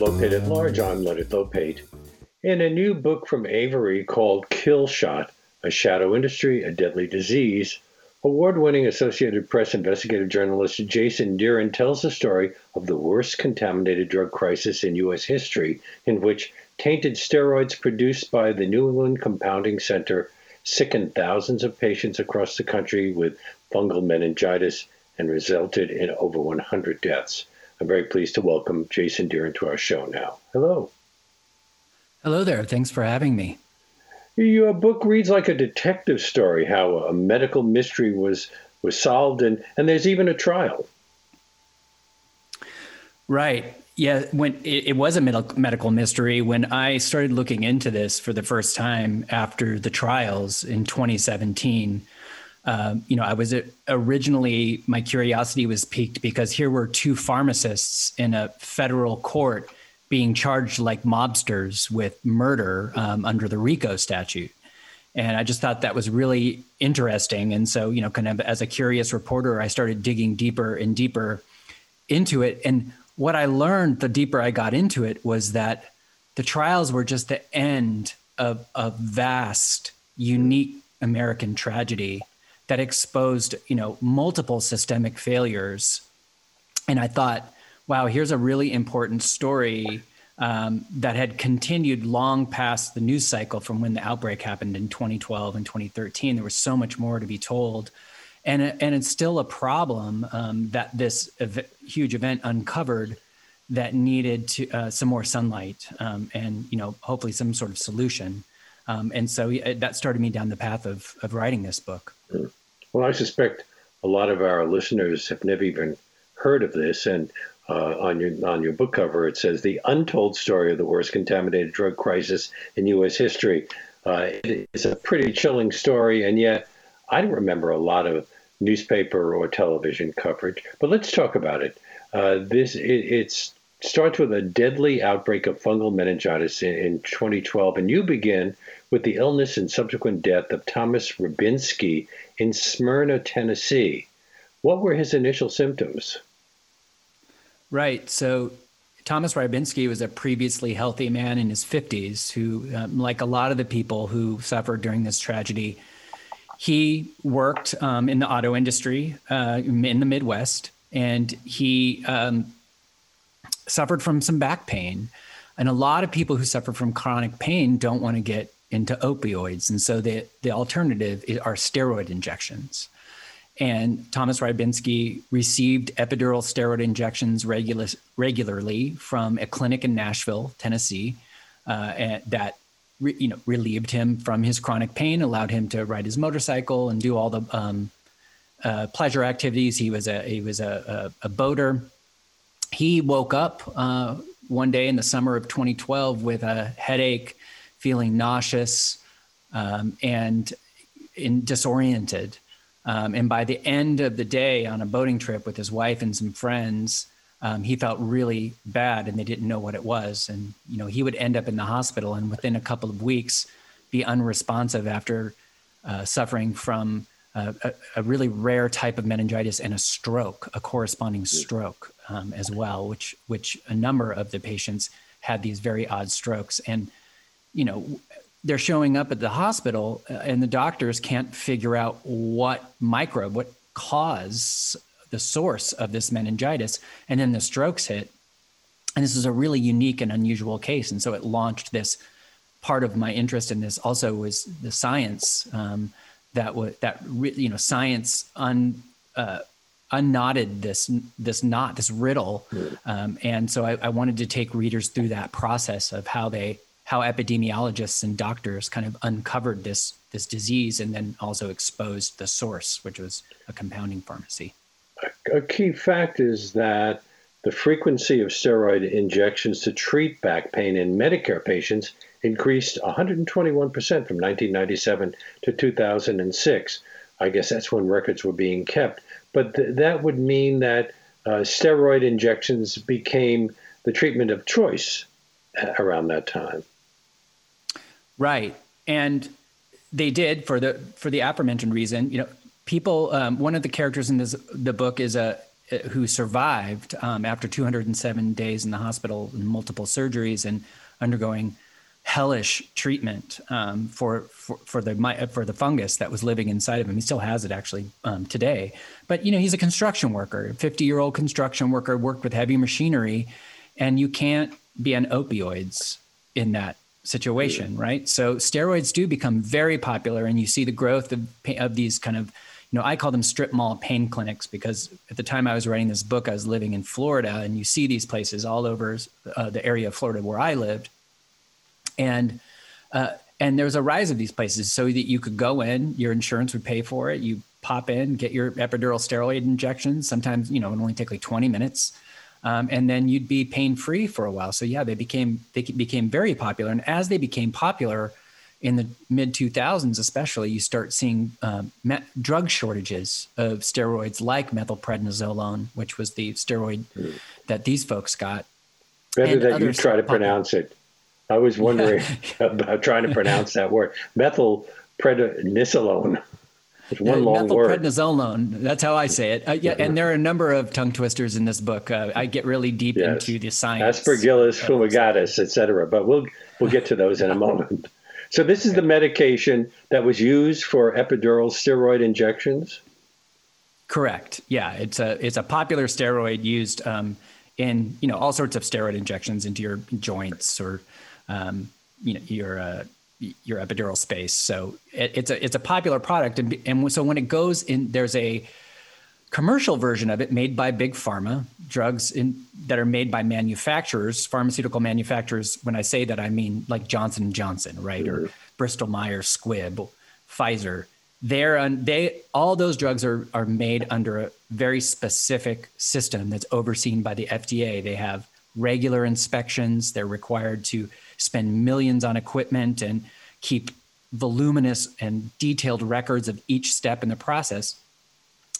Lopate at Large. I'm Leonard Lopate. In a new book from Avery called Kill Shot A Shadow Industry, a Deadly Disease, award winning Associated Press investigative journalist Jason Dearen tells the story of the worst contaminated drug crisis in U.S. history, in which tainted steroids produced by the New England Compounding Center sickened thousands of patients across the country with fungal meningitis and resulted in over 100 deaths. I'm very pleased to welcome Jason Dearen to our show now. Hello. Hello there. Thanks for having me. Your book reads like a detective story, how a medical mystery was was solved, and, and there's even a trial. Right. Yeah. When it, it was a medical mystery, when I started looking into this for the first time after the trials in 2017, um, you know, I was originally my curiosity was piqued because here were two pharmacists in a federal court being charged like mobsters with murder um, under the RICO statute. And I just thought that was really interesting. And so, you know, kind of as a curious reporter, I started digging deeper and deeper into it. And what I learned the deeper I got into it was that the trials were just the end of a vast, unique American tragedy that exposed, you know, multiple systemic failures. And I thought, wow, here's a really important story um, that had continued long past the news cycle from when the outbreak happened in 2012 and 2013. There was so much more to be told. And, and it's still a problem um, that this ev- huge event uncovered that needed to, uh, some more sunlight um, and you know hopefully some sort of solution. Um, and so that started me down the path of, of writing this book. Well, I suspect a lot of our listeners have never even heard of this. And uh, on your on your book cover, it says the untold story of the worst contaminated drug crisis in U.S. history. Uh, it is a pretty chilling story, and yet I don't remember a lot of newspaper or television coverage. But let's talk about it. Uh, this it, it's starts with a deadly outbreak of fungal meningitis in, in 2012, and you begin with the illness and subsequent death of Thomas Rybinski in Smyrna, Tennessee. What were his initial symptoms? Right. So, Thomas Rybinski was a previously healthy man in his 50s who, um, like a lot of the people who suffered during this tragedy, he worked um, in the auto industry uh, in the Midwest and he um, suffered from some back pain. And a lot of people who suffer from chronic pain don't want to get into opioids. And so the, the alternative are steroid injections. And Thomas Rybinski received epidural steroid injections regular, regularly from a clinic in Nashville, Tennessee, uh, that re, you know relieved him from his chronic pain, allowed him to ride his motorcycle and do all the um, uh, pleasure activities. He was a he was a, a, a boater. He woke up uh, one day in the summer of 2012 with a headache feeling nauseous um, and in disoriented. Um, and by the end of the day on a boating trip with his wife and some friends, um, he felt really bad and they didn't know what it was. And, you know, he would end up in the hospital and within a couple of weeks be unresponsive after uh, suffering from uh, a, a, really rare type of meningitis and a stroke, a corresponding stroke um, as well, which, which a number of the patients had these very odd strokes. And you know, they're showing up at the hospital uh, and the doctors can't figure out what microbe, what cause the source of this meningitis. And then the strokes hit. And this is a really unique and unusual case. And so it launched this part of my interest in this also was the science um, that was that re- you know science un uh, unknotted this this knot this riddle um, and so I, I wanted to take readers through that process of how they how epidemiologists and doctors kind of uncovered this this disease and then also exposed the source, which was a compounding pharmacy. A key fact is that the frequency of steroid injections to treat back pain in Medicare patients increased 121% from 1997 to 2006. I guess that's when records were being kept. But th- that would mean that uh, steroid injections became the treatment of choice uh, around that time. Right. And they did for the for the aforementioned reason. You know, people. Um, one of the characters in this the book is a uh, who survived um, after 207 days in the hospital and multiple surgeries and undergoing hellish treatment um, for, for for the my for the fungus that was living inside of him. He still has it actually um, today. But you know, he's a construction worker, 50 year old construction worker, worked with heavy machinery, and you can't be on opioids in that situation, right? So steroids do become very popular, and you see the growth of of these kind of you know, I call them strip mall pain clinics because at the time I was writing this book, I was living in Florida, and you see these places all over uh, the area of Florida where I lived and uh, and there was a rise of these places so that you could go in, your insurance would pay for it. You pop in, get your epidural steroid injections. Sometimes you know it only take like 20 minutes, um, and then you'd be pain free for a while. So yeah, they became they became very popular, and as they became popular in the mid 2000s, especially, you start seeing um, met- drug shortages of steroids like methylprednisolone, which was the steroid mm. that these folks got. Better that you try to pronounce it. I was wondering yeah. about trying to pronounce that word. Methylprednisolone. It's one long word. Methylprednisolone. That's how I say it. Uh, yeah, and there are a number of tongue twisters in this book. Uh, I get really deep yes. into the science. Aspergillus fumigatus, etc. But we'll we'll get to those in a moment. So this is the medication that was used for epidural steroid injections. Correct. Yeah, it's a it's a popular steroid used um, in you know all sorts of steroid injections into your joints or um, you know your uh, your epidural space. So it, it's a it's a popular product, and and so when it goes in, there's a commercial version of it made by big pharma drugs in, that are made by manufacturers pharmaceutical manufacturers. When i say that i mean like johnson & johnson right? Or mm-hmm. bristol myers squibb pfizer. They're they all those drugs are are made under a very specific system that's overseen by the fda they have regular inspections. They're required to spend millions on equipment and keep voluminous and detailed records of each step in the process.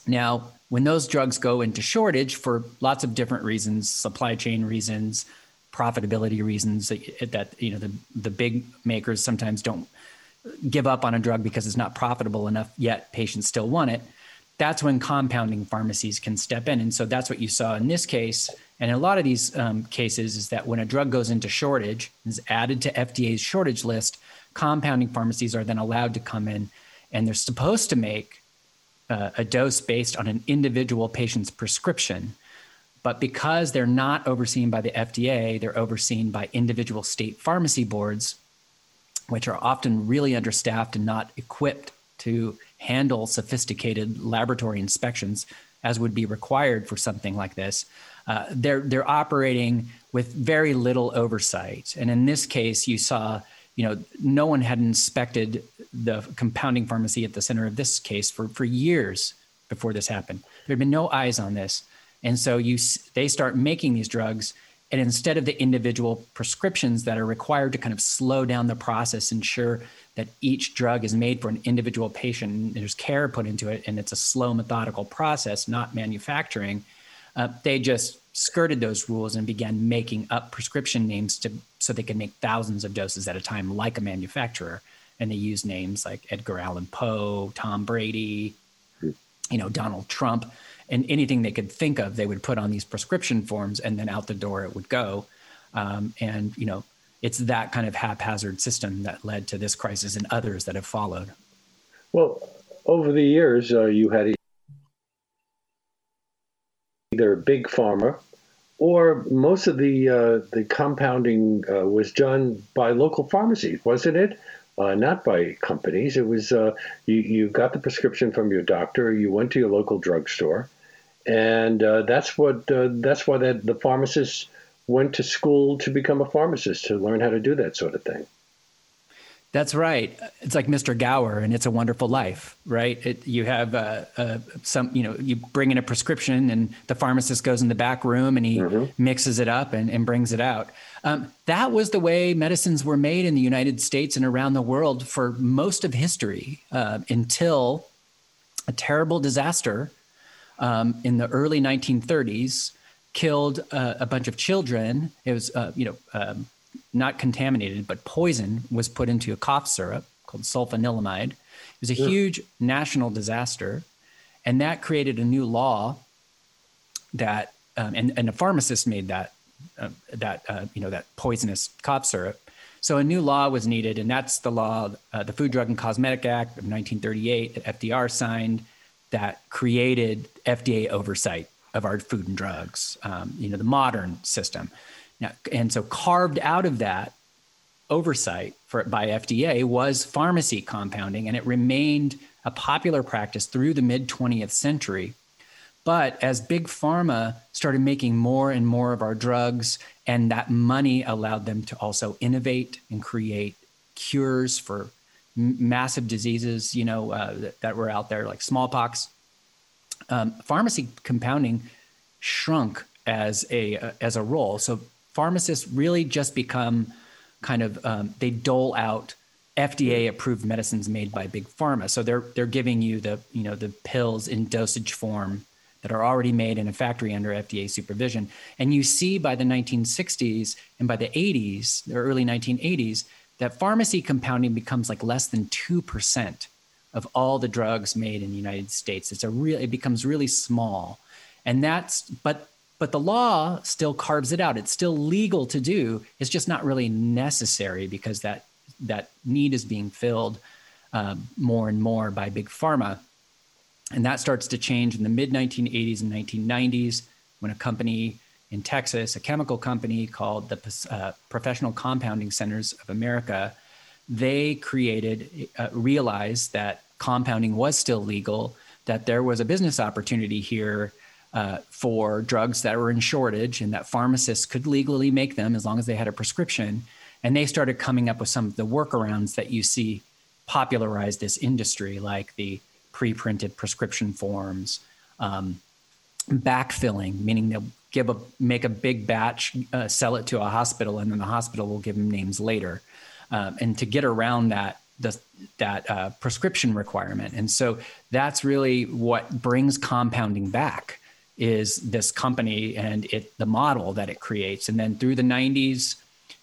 Now, when those drugs go into shortage for lots of different reasons, supply chain reasons, profitability reasons that, you know the the big makers sometimes don't give up on a drug because it's not profitable enough yet patients still want it that's when compounding pharmacies can step in and so that's what you saw in this case and a lot of these um, cases is that when a drug goes into shortage, is added to FDA's shortage list, compounding pharmacies are then allowed to come in and they're supposed to make uh, a dose based on an individual patient's prescription. But because they're not overseen by the FDA, they're overseen by individual state pharmacy boards, which are often really understaffed and not equipped to handle sophisticated laboratory inspections as would be required for something like this. Uh, they're they're operating with very little oversight. And in this case, you saw, you know, no one had inspected the compounding pharmacy at the center of this case for for years before this happened. There had been no eyes on this, and so you they start making these drugs. And instead of the individual prescriptions that are required to kind of slow down the process, ensure that each drug is made for an individual patient, there's care put into it, and it's a slow, methodical process, not manufacturing uh, they just skirted those rules and began making up prescription names to so they could make thousands of doses at a time, like a manufacturer. And they used names like Edgar Allan Poe, Tom Brady, you know, Donald Trump, and anything they could think of, they would put on these prescription forms, and then out the door it would go. Um, and you know, it's that kind of haphazard system that led to this crisis and others that have followed. Well, over the years, uh, you had either a big pharma or most of the uh, the compounding uh, was done by local pharmacies, wasn't it? Uh, not by companies. It was uh, you, you got the prescription from your doctor. You went to your local drugstore, and uh, that's what uh, that's why that the pharmacists went to school to become a pharmacist to learn how to do that sort of thing. That's right. It's like Mr. Gower and It's a Wonderful Life, right? It, you have uh, uh, some, you know, you bring in a prescription and the pharmacist goes in the back room and he mm-hmm. mixes it up and, and brings it out. Um, that was the way medicines were made in the United States and around the world for most of history uh, until a terrible disaster um, in the early 1930s killed uh, a bunch of children. It was, uh, you know, um, not contaminated, but poison was put into a cough syrup called sulfanilamide. It was a huge national disaster. And that created a new law that, um, and, and a pharmacist made that, uh, that, uh, you know, that poisonous cough syrup. So a new law was needed, and that's the law, uh, the Food, Drug, and Cosmetic Act of 1938 that FDR signed that created FDA oversight of our food and drugs, um, you know, the modern system. Now, and so carved out of that oversight for by FDA was pharmacy compounding, and it remained a popular practice through the mid 20th century. But as big pharma started making more and more of our drugs, and that money allowed them to also innovate and create cures for m- massive diseases, you know, uh, that, that, were out there like smallpox, um, pharmacy compounding shrunk as a uh, as a role. So pharmacists really just become kind of um, they dole out FDA approved medicines made by big pharma. So they're they're giving you the you know the pills in dosage form that are already made in a factory under FDA supervision. And you see by the 1960s and by the 80s, the early 1980s, that pharmacy compounding becomes like less than 2% of all the drugs made in the United States. It's a real it becomes really small. And that's but but the law still carves it out. It's still legal to do. It's just not really necessary because that that need is being filled um, more and more by big pharma, and that starts to change in the mid 1980s and 1990s when a company in Texas, a chemical company called the uh, Professional Compounding Centers of America, they created, uh, realized that compounding was still legal, that there was a business opportunity here uh, for drugs that were in shortage and that pharmacists could legally make them as long as they had a prescription. And they started coming up with some of the workarounds that you see popularize this industry, like the pre printed prescription forms, um, backfilling, meaning they'll give a make a big batch, uh, sell it to a hospital, and then the hospital will give them names later. Um, and to get around that, the, that uh, prescription requirement. And so that's really what brings compounding back is this company and it the model that it creates. And then through the 90s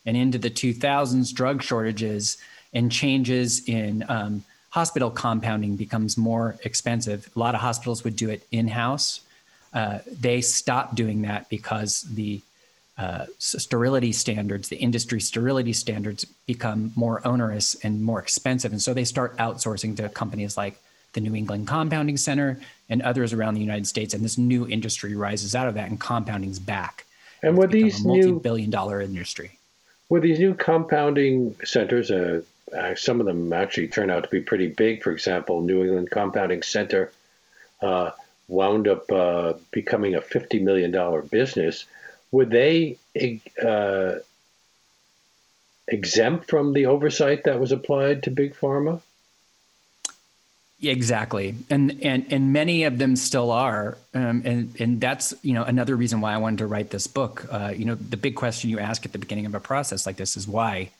and into the 2000s, drug shortages and changes in um, hospital compounding becomes more expensive. A lot of hospitals would do it in house. Uh, they stopped doing that because the uh, sterility standards, the industry sterility standards, become more onerous and more expensive, and so they start outsourcing to companies like the New England Compounding Center and others around the United States. And this new industry rises out of that, and compounding's back. And with these multi-billion dollar industry. With these new compounding centers, uh, uh, some of them actually turn out to be pretty big. For example, New England Compounding Center uh, wound up uh, becoming a $50 million business. Would they uh, exempt from the oversight that was applied to Big Pharma? Exactly, and and and many of them still are, um, and and that's you know another reason why I wanted to write this book. Uh, you know, the big question you ask at the beginning of a process like this is why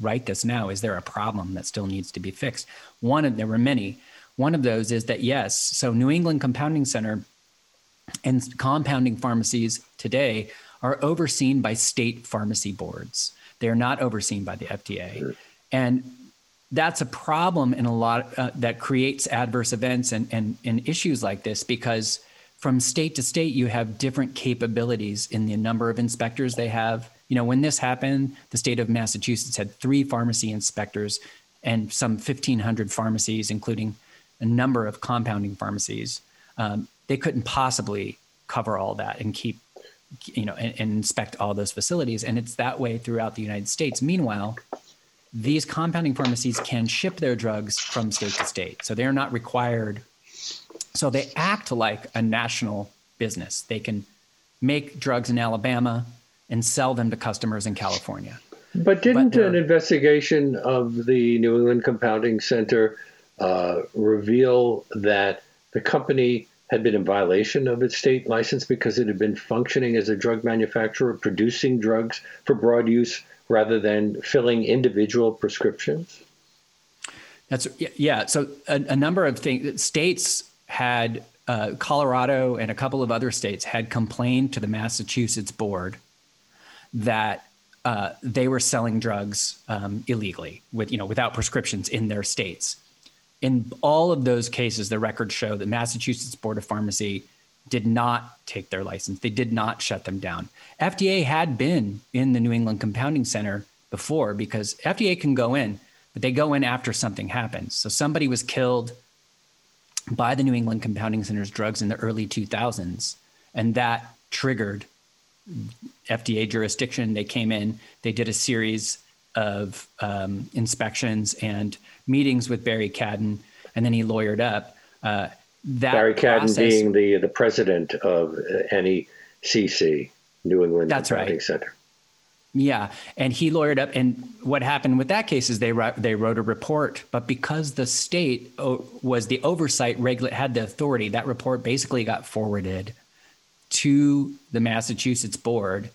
write this now? Is there a problem that still needs to be fixed? One, of, there were many. One of those is that yes, so New England Compounding Center and compounding pharmacies today are overseen by state pharmacy boards. They are not overseen by the FDA, sure. and that's a problem in a lot uh, that creates adverse events and, and, and issues like this because from state to state you have different capabilities in the number of inspectors they have. You know when this happened the state of massachusetts had three pharmacy inspectors and some 1500 pharmacies including a number of compounding pharmacies. Um, they couldn't possibly cover all that and keep you know and, and inspect all those facilities. And it's that way throughout the united states. Meanwhile these compounding pharmacies can ship their drugs from state to state. So they're not required. So they act like a national business. They can make drugs in Alabama and sell them to customers in California. But didn't but an investigation of the New England Compounding Center uh, reveal that the company had been in violation of its state license because it had been functioning as a drug manufacturer, producing drugs for broad use rather than filling individual prescriptions? That's yeah. So a, a number of things. States had uh, Colorado and a couple of other states had complained to the Massachusetts board that uh, they were selling drugs um, illegally with you know without prescriptions in their states. In all of those cases, the records show that Massachusetts Board of Pharmacy did not take their license. They did not shut them down. FDA had been in the New England Compounding Center before because FDA can go in, but they go in after something happens. So somebody was killed by the New England Compounding Center's drugs in the early 2000s, and that triggered FDA jurisdiction. They came in, they did a series of um, inspections and meetings with Barry Cadden, and then he lawyered up. Uh, that Barry Cadden being the the president of NECC, New England That's Compounding right. Center. Yeah, and he lawyered up. And what happened with that case is they they wrote a report, but because the state was the oversight regulate had the authority, that report basically got forwarded to the Massachusetts board,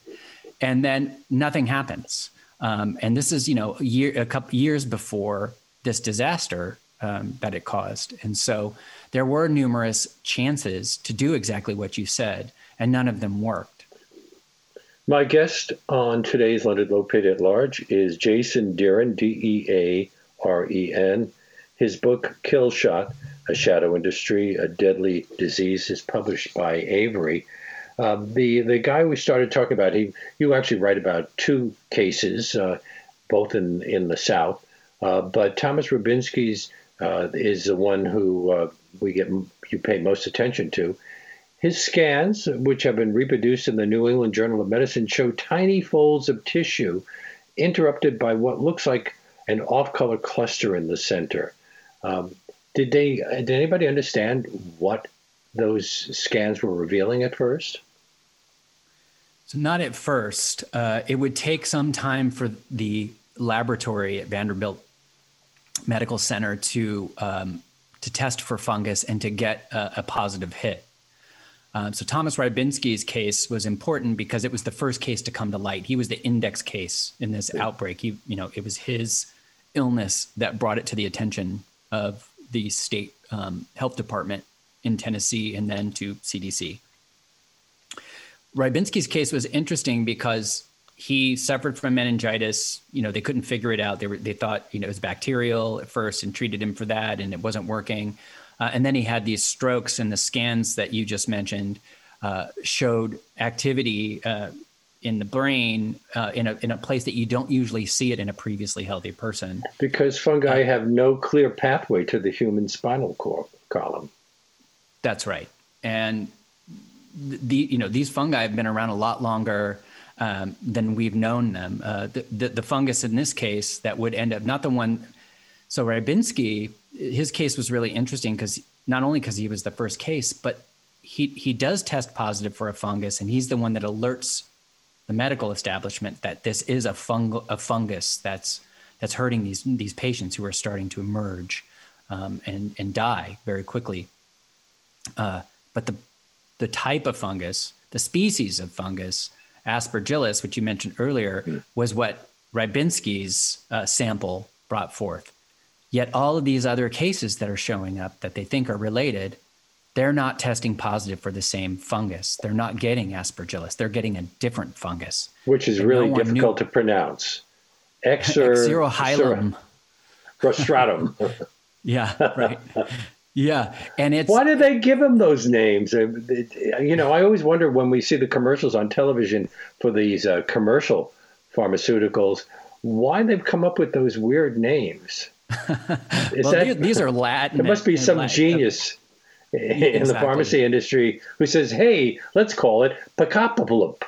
and then nothing happens. Um, and this is you know a year a couple years before this disaster um, that it caused, and so there were numerous chances to do exactly what you said, and none of them worked. My guest on today's Leonard Lopate at Large is Jason Dearen, D E A R E N. His book, Kill Shot A Shadow Industry, A Deadly Disease, is published by Avery. Uh, the the guy we started talking about, he you actually write about two cases, uh, both in in the South, uh, but Thomas Rybinski's uh, is the one who uh, we get you pay most attention to. His scans, which have been reproduced in the New England Journal of Medicine, show tiny folds of tissue interrupted by what looks like an off-color cluster in the center. Um, did they? Did anybody understand what those scans were revealing at first? So not at first. Uh, it would take some time for the laboratory at Vanderbilt Medical Center to um, to test for fungus and to get a, a positive hit. Um, so Thomas Rybinski's case was important because it was the first case to come to light. He was the index case in this yeah. outbreak. He, you know, it was his illness that brought it to the attention of the state um, health department in Tennessee and then to CDC. Rybinski's case was interesting because he suffered from meningitis. You know, they couldn't figure it out. They were, they thought, you know, it was bacterial at first and treated him for that, and it wasn't working. Uh, and then he had these strokes, and the scans that you just mentioned uh, showed activity uh, in the brain uh, in a in a place that you don't usually see it in a previously healthy person. Because fungi uh, have no clear pathway to the human spinal cord column. That's right, and the you know these fungi have been around a lot longer. Um, than we've known them. Uh, the, the, the fungus in this case that would end up not the one. So Rybinski his case was really interesting because not only because he was the first case, but he he does test positive for a fungus, and he's the one that alerts the medical establishment that this is a fungal a fungus that's that's hurting these these patients who are starting to emerge um, and and die very quickly. Uh, but the the type of fungus, the species of fungus, Aspergillus, which you mentioned earlier, hmm. was what Rybinski's uh, sample brought forth. Yet all of these other cases that are showing up that they think are related, they're not testing positive for the same fungus. They're not getting aspergillus. They're getting a different fungus, which is and really no difficult knew. to pronounce. Exserohilum rostratum. yeah, right. Yeah, and it's why do they give them those names? Uh, you know, I always wonder when we see the commercials on television for these uh, commercial pharmaceuticals, why they've come up with those weird names. well, that, these are Latin. There must be some Latin. genius in exactly. the pharmacy industry who says, "Hey, let's call it Pacopaplup."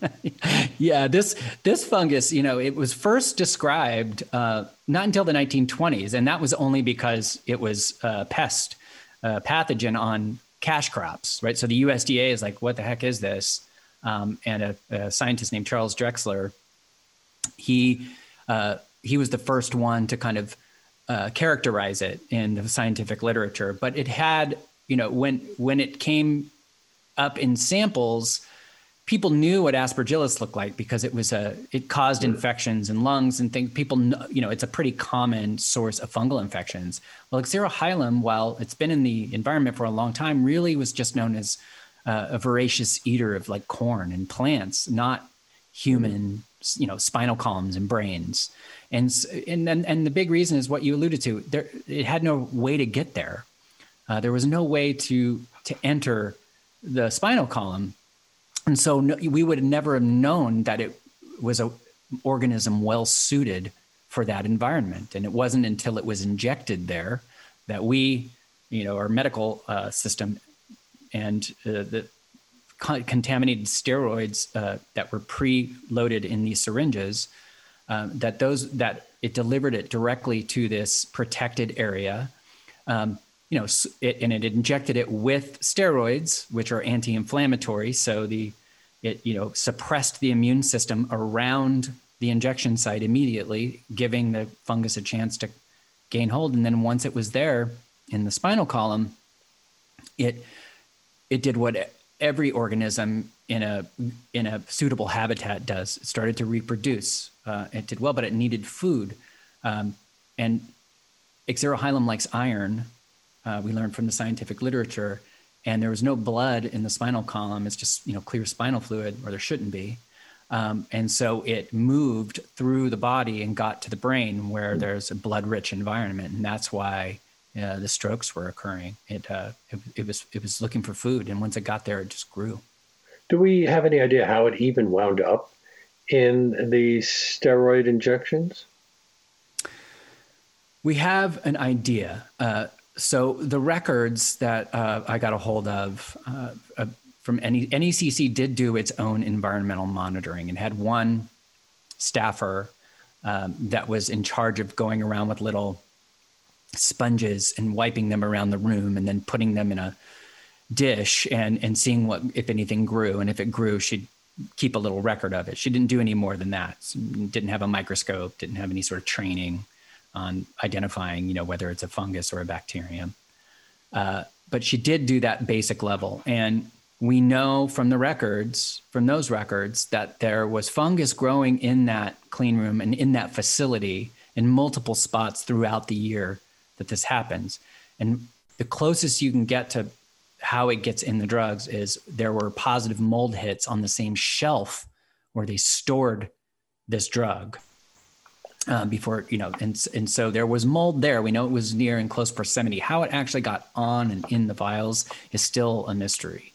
yeah, this this fungus, you know, it was first described uh, not until the 1920s, and that was only because it was a pest uh, pathogen on cash crops, right? So the USDA is like, "What the heck is this?" Um, and a, a, scientist named Charles Drechsler, he uh, he was the first one to kind of uh, characterize it in the scientific literature. But it had, you know, when when it came up in samples, people knew what aspergillus looked like because it was a it caused infections in lungs and things. People, know, you know, it's a pretty common source of fungal infections. Well, Exserohilum, while it's been in the environment for a long time, really was just known as uh, a voracious eater of like corn and plants, not human, you know, spinal columns and brains and and and, and the big reason is what you alluded to. There, it had no way to get there. Uh, there was no way to to enter the spinal column. And so no, we would never have known that it was an organism well suited for that environment. And it wasn't until it was injected there that we, you know, our medical uh, system and uh, the contaminated steroids uh, that were pre-loaded in these syringes, um, that those that it delivered it directly to this protected area. Um, you know, it, and it injected it with steroids, which are anti-inflammatory. So the it you know suppressed the immune system around the injection site immediately, giving the fungus a chance to gain hold. And then once it was there in the spinal column, it it did what every organism in a in a suitable habitat does. It started to reproduce. Uh, it did well, but it needed food. Um, and Exserohilum likes iron. Uh, we learned from the scientific literature, and there was no blood in the spinal column. It's just you know clear spinal fluid, or there shouldn't be. Um, and so it moved through the body and got to the brain where there's a blood-rich environment, and that's why uh, the strokes were occurring. It, uh, it, it was it was looking for food, and once it got there, it just grew. Do we have any idea how it even wound up in the steroid injections? We have an idea. Uh, so the records that uh, I got a hold of uh, uh, from NECC did do its own environmental monitoring and had one staffer um, that was in charge of going around with little sponges and wiping them around the room and then putting them in a dish and and seeing what if anything grew. And if it grew she'd keep a little record of it. She didn't do any more than that. Didn't have a microscope didn't have any sort of training on identifying you know whether it's a fungus or a bacterium. Uh, but she did do that basic level. And we know from the records from those records that there was fungus growing in that clean room and in that facility in multiple spots throughout the year that this happens. And the closest you can get to how it gets in the drugs is there were positive mold hits on the same shelf where they stored this drug uh, before you know and and so there was mold there we know it was near and close proximity how it actually got on and in the vials is still a mystery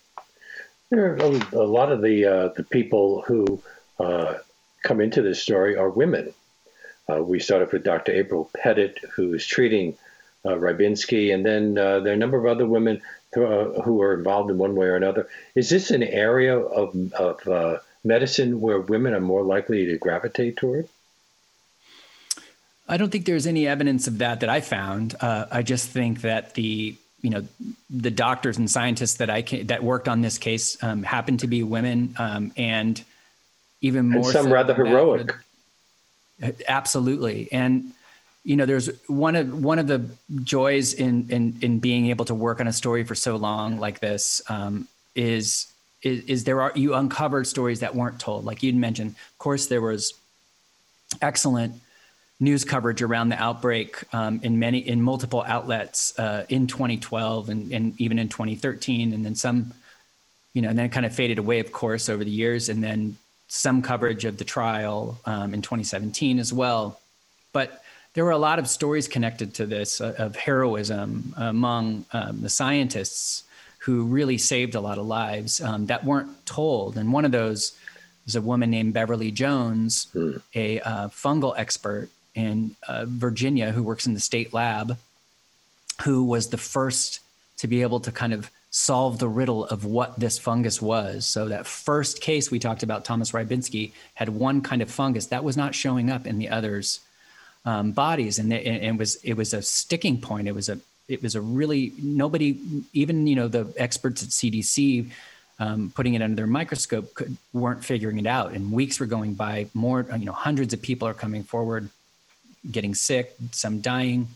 there are a, lot of the uh, the people who uh, come into this story are women uh, we started with dr april pettit who is treating uh, Rybinski, and then uh, there are a number of other women who, uh, who are involved in one way or another. Is this an area of, of medicine where women are more likely to gravitate toward? I don't think there's any evidence of that that I found. Uh, I just think that the you know the doctors and scientists that I can, that worked on this case um, happened to be women, um, and even more and some so rather heroic. Absolutely, and you know there's one of one of the joys in in in being able to work on a story for so long like this um, is, is is there are you uncovered stories that weren't told like you'd mentioned of course there was excellent news coverage around the outbreak um, in many in multiple outlets uh, in 2012 and, and even in 2013 and then some you know and then it kind of faded away of course over the years and then some coverage of the trial um, in 2017 as well but there were a lot of stories connected to this uh, of heroism among um, the scientists who really saved a lot of lives um, that weren't told. And one of those is a woman named Beverly Jones, mm. a uh, fungal expert in uh, Virginia who works in the state lab, who was the first to be able to kind of solve the riddle of what this fungus was. So that first case we talked about, Thomas Rybinski, had one kind of fungus that was not showing up in the others um, bodies, and, it was it was a sticking point. It was a it was a really nobody even you know the experts at CDC um, putting it under their microscope could, weren't figuring it out. And weeks were going by. More you know hundreds of people are coming forward, getting sick, some dying,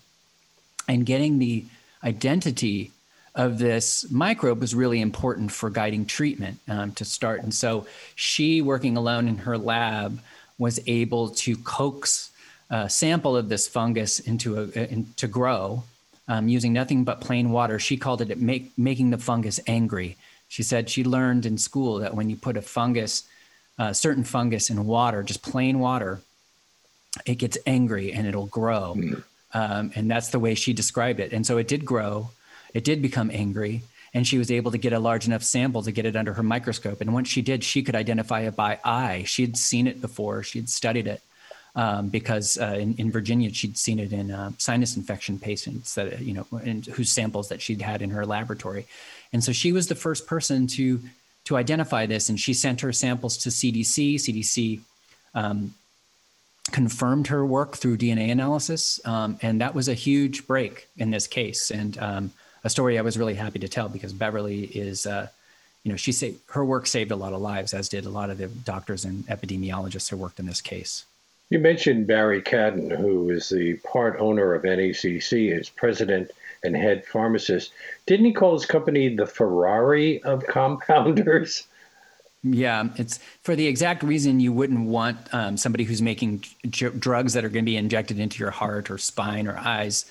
and getting the identity of this microbe was really important for guiding treatment um, to start. And so she, working alone in her lab, was able to coax a sample of this fungus into a, in, to grow um, using nothing but plain water. She called it make, making the fungus angry. She said she learned in school that when you put a fungus, a uh, certain fungus in water, just plain water, it gets angry and it'll grow. Mm. Um, and that's the way she described it. And so it did grow, it did become angry. and she was able to get a large enough sample to get it under her microscope. And once she did, she could identify it by eye. She'd seen it before, she'd studied it. Um, because uh, in, in, Virginia, she'd seen it in uh, sinus infection patients that you know, and whose samples that she'd had in her laboratory, and so she was the first person to to identify this. And she sent her samples to CDC. CDC um, confirmed her work through DNA analysis, um, and that was a huge break in this case. And um, a story I was really happy to tell because Beverly is, uh, you know, she saved her work saved a lot of lives, as did a lot of the doctors and epidemiologists who worked in this case. You mentioned Barry Cadden, who is the part owner of NECC, as president and head pharmacist. Didn't he call his company the Ferrari of compounders? Yeah, it's for the exact reason you wouldn't want um, somebody who's making j- drugs that are going to be injected into your heart or spine or eyes.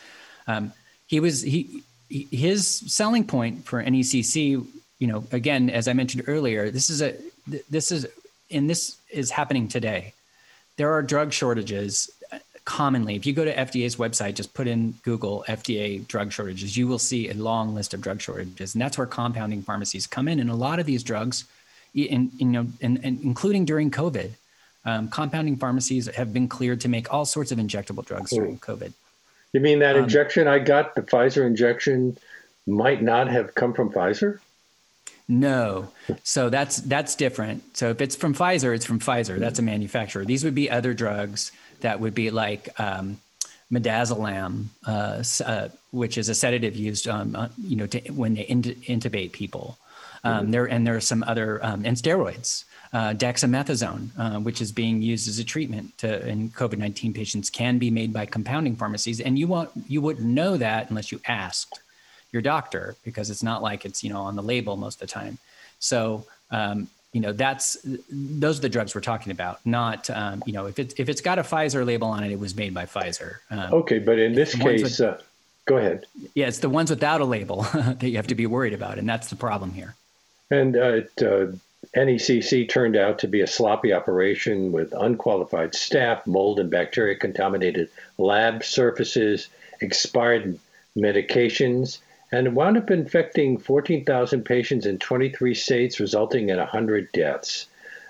Um, he was he his selling point for NECC, you know, again, as I mentioned earlier, this is a this is and this is happening today. There are drug shortages uh, commonly. If you go to FDA's website, just put in Google FDA drug shortages, you will see a long list of drug shortages, and that's where compounding pharmacies come in. And a lot of these drugs, in, you know, and, and including during COVID, um, compounding pharmacies have been cleared to make all sorts of injectable drugs during COVID. You mean that um, injection I got, the Pfizer injection, might not have come from Pfizer? No. So that's that's different. So if it's from Pfizer, it's from Pfizer. That's a manufacturer. These would be other drugs that would be like um, midazolam, uh, uh, which is a sedative used, um, uh, you know, to, when they intubate people. Um, mm-hmm. There and there are some other um, and steroids uh, dexamethasone, uh, which is being used as a treatment to, in COVID nineteen patients, can be made by compounding pharmacies, and you won't you wouldn't know that unless you asked your doctor because it's not like it's you know on the label most of the time. So um, you know that's those are the drugs we're talking about, not um, you know if it if it's got a Pfizer label on it, it was made by Pfizer. Um, okay, but in this case. With, uh, go ahead. Yeah, it's the ones without a label that you have to be worried about, and that's the problem here. And uh, it, uh, NECC turned out to be a sloppy operation with unqualified staff, mold and bacteria contaminated lab surfaces, expired medications, and wound up infecting 14,000 patients in 23 states, resulting in 100 deaths.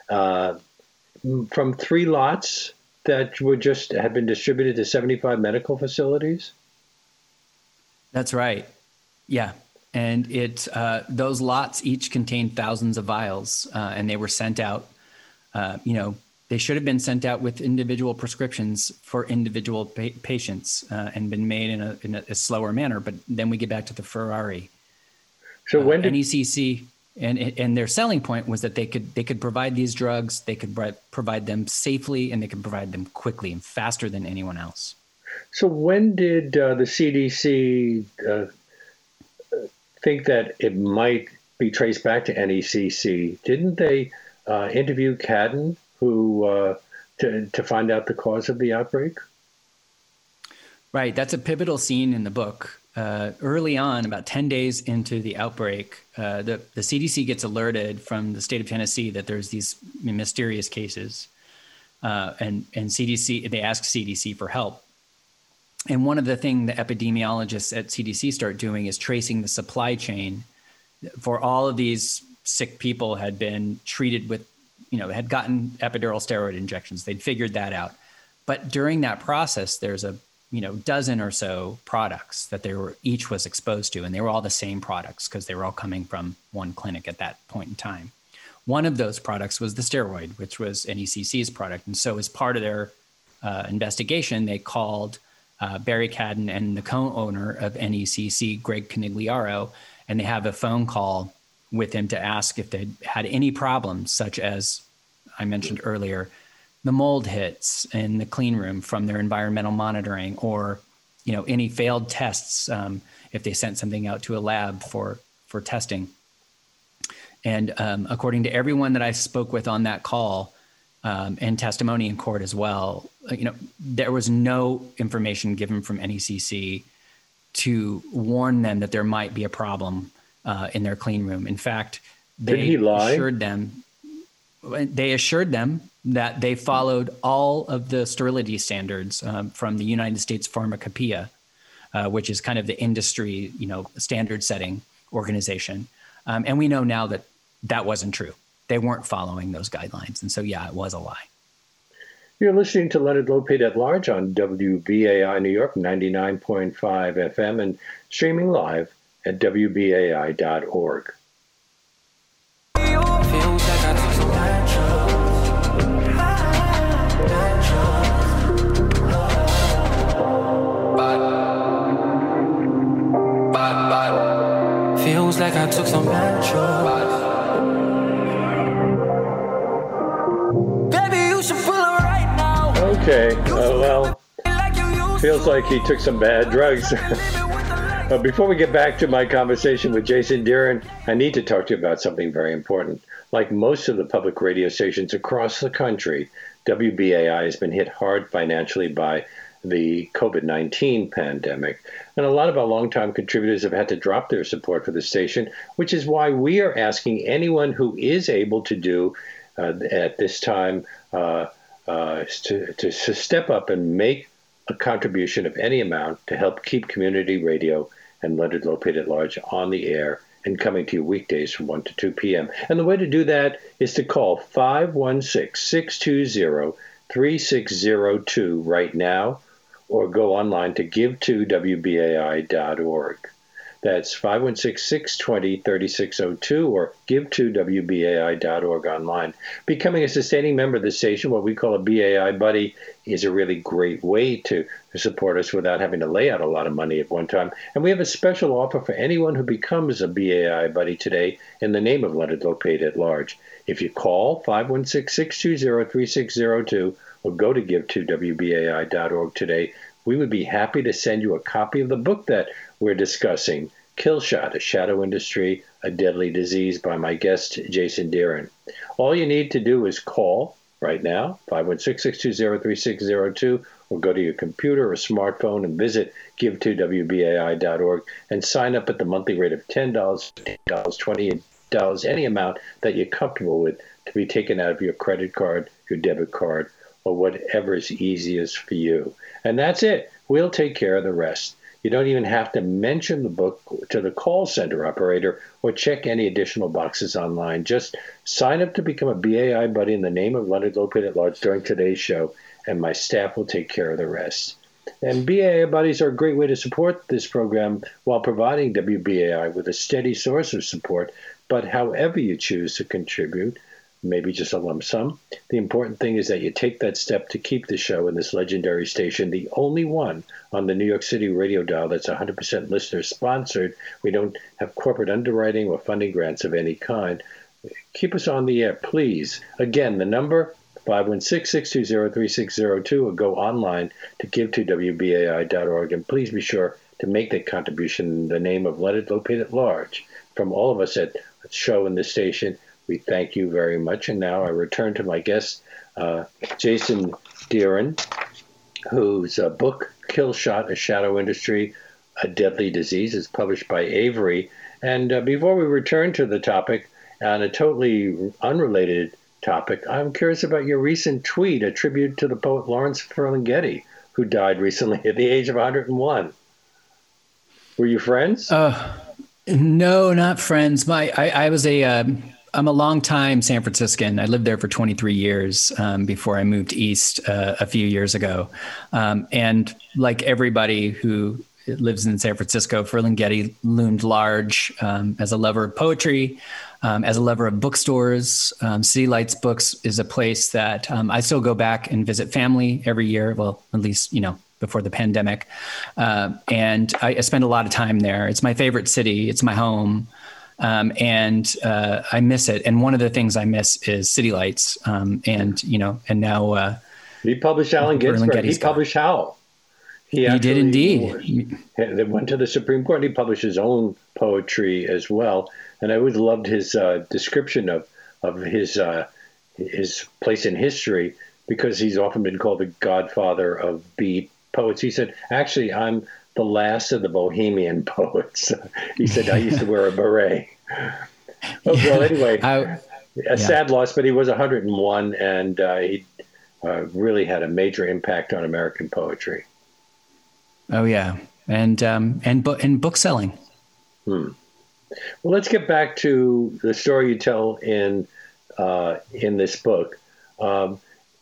Uh, from three lots that would just have been distributed to 75 medical facilities? That's right. Yeah and it uh, those lots each contained thousands of vials, uh, and they were sent out. Uh, you know, they should have been sent out with individual prescriptions for individual pa- patients uh, and been made in a, in a slower manner. But then we get back to the Ferrari. So when did NECC and and their selling point was that they could they could provide these drugs, they could provide them safely, and they could provide them quickly and faster than anyone else. So when did uh, the CDC uh, think that it might be traced back to NECC. Didn't they uh, interview Cadden, who uh, to to find out the cause of the outbreak? Right, that's a pivotal scene in the book. Uh, early on, about 10 days into the outbreak, uh, the, the CDC gets alerted from the state of Tennessee that there's these mysterious cases. Uh, and, and CDC, they ask CDC for help and one of the things the epidemiologists at CDC start doing is tracing the supply chain for all of these sick people had been treated with, you know, had gotten epidural steroid injections. They'd figured that out. But during that process, there's a you know dozen or so products that they were each was exposed to, and they were all the same products because they were all coming from one clinic at that point in time. One of those products was the steroid, which was NECC's product, and so as part of their uh, investigation, they called uh, Barry Cadden and the co-owner of NECC, Greg Conigliaro, and they have a phone call with him to ask if they had any problems, such as I mentioned earlier, the mold hits in the clean room from their environmental monitoring, or you know any failed tests um, if they sent something out to a lab for for testing. And um, according to everyone that I spoke with on that call, um, and testimony in court as well. Uh, you know, there was no information given from NECC to warn them that there might be a problem uh, in their clean room. In fact, they assured them they assured them that they followed all of the sterility standards um, from the United States Pharmacopoeia, uh, which is kind of the industry, you know, standard setting organization. Um, and we know now that that wasn't true. They weren't following those guidelines. And so, yeah, it was a lie. You're listening to Leonard Lopate at Large on WBAI New York 99.5 FM and streaming live at WBAI.org. Feels like I took some bad Okay, uh, well, feels like he took some bad drugs. but before we get back to my conversation with Jason Dearen, I need to talk to you about something very important. Like most of the public radio stations across the country, WBAI has been hit hard financially by the COVID 19 pandemic. And a lot of our longtime contributors have had to drop their support for the station, which is why we are asking anyone who is able to do uh, at this time. Uh, uh, to, to, to step up and make a contribution of any amount to help keep community radio and Leonard Lopate at Large on the air and coming to you weekdays from 1 to 2 p.m. And the way to do that is to call 516 620 3602 right now or go online to give2wbai.org. That's 516 620 3602 or give to WBAI.org online. Becoming a sustaining member of the station, what we call a BAI buddy, is a really great way to, support us without having to lay out a lot of money at one time. And we have a special offer for anyone who becomes a BAI buddy today in the name of Leonard Lopate at large. If you call 516 620 3602 or go to give to WBAI.org today, we would be happy to send you a copy of the book that we're discussing, Killshot, a shadow industry, a deadly disease, by my guest, Jason Dearen. All you need to do is call right now, 516-620-3602, or go to your computer or smartphone and visit give2wbai.org and sign up at the monthly rate of $10, $10, $20, any amount that you're comfortable with to be taken out of your credit card, your debit card, or whatever is easiest for you. And that's it. We'll take care of the rest. You don't even have to mention the book to the call center operator or check any additional boxes online. Just sign up to become a BAI buddy in the name of Leonard Lopate at Large during today's show, and my staff will take care of the rest. And BAI buddies are a great way to support this program while providing WBAI with a steady source of support. But however you choose to contribute, maybe just a lump sum. The important thing is that you take that step to keep the show in this legendary station, the only one on the New York City radio dial that's 100% listener sponsored. We don't have corporate underwriting or funding grants of any kind. Keep us on the air, please. Again, the number 516-620-3602 or go online to give to WBAI.org and please be sure to make that contribution in the name of Leonard Lopate at Large. From all of us at show and the station, we thank you very much. And now I return to my guest, uh, Jason Dearen, whose uh, book, Killshot, A Shadow Industry, A Deadly Disease, is published by Avery. And uh, before we return to the topic, on a totally unrelated topic, I'm curious about your recent tweet, a tribute to the poet Lawrence Ferlinghetti, who died recently at the age of 101. Were you friends? Uh, no, not friends. My, I, I was a um, I'm a long time San Franciscan. I lived there for 23 years um, before I moved east uh, a few years ago. Um, and like everybody who lives in San Francisco, Ferlinghetti loomed large um, as a lover of poetry, um, as a lover of bookstores. Um, City Lights Books is a place that um, I still go back and visit family every year. Well, at least, you know, before the pandemic. Uh, and I, I spend a lot of time there. It's my favorite city, it's my home um, and uh, I miss it. And one of the things I miss is City Lights, um, and you know, and now uh, he published Allen Ginsberg. He published Howl. He, he did indeed. He went to the Supreme Court. He published his own poetry as well, and I always loved his uh, description of of his uh, his place in history because he's often been called the godfather of beat poets. He said, "Actually, I'm the last of the bohemian poets. he said, I used to wear a beret. Oh, well, anyway, I, a yeah. sad loss, but he was 101 and uh, he uh, really had a major impact on American poetry. Oh, yeah. And, um, and, bu- and book selling. Hmm. Well, let's get back to the story you tell in uh, in this book. Um,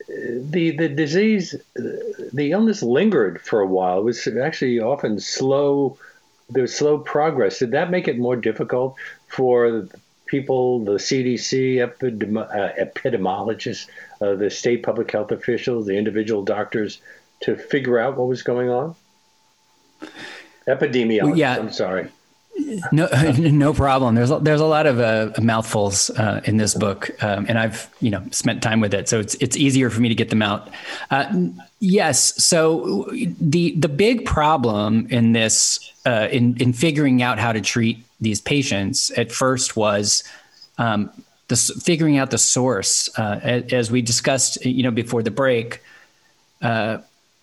the the disease, the illness lingered for a while. It was actually often slow. There was slow progress. Did that make it more difficult for people, the CDC, epidemi- uh, epidemiologists, uh, the state public health officials, the individual doctors, to figure out what was going on? Epidemiologists. Yeah. I'm sorry. No, no problem. There's there's a lot of uh, mouthfuls uh, in this book, um, and I've you know spent time with it, so it's it's easier for me to get them out. Uh, yes. So the the big problem in this uh, in in figuring out how to treat these patients at first was um, the figuring out the source. Uh, as we discussed, you know, before the break, uh,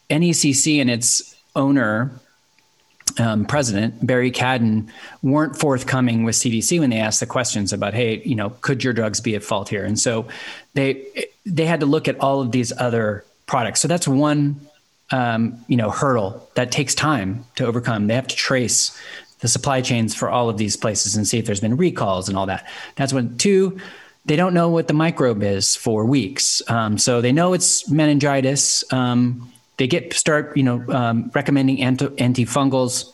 NECC and its owner um, president Barry Cadden weren't forthcoming with CDC when they asked the questions about, hey, you know, could your drugs be at fault here? And so they they had to look at all of these other products. So that's one um, you know hurdle that takes time to overcome. They have to trace the supply chains for all of these places and see if there's been recalls and all that. That's one. Two, they don't know what the microbe is for weeks. Um, so they know it's meningitis. Um, they get start you know um, recommending anti- antifungals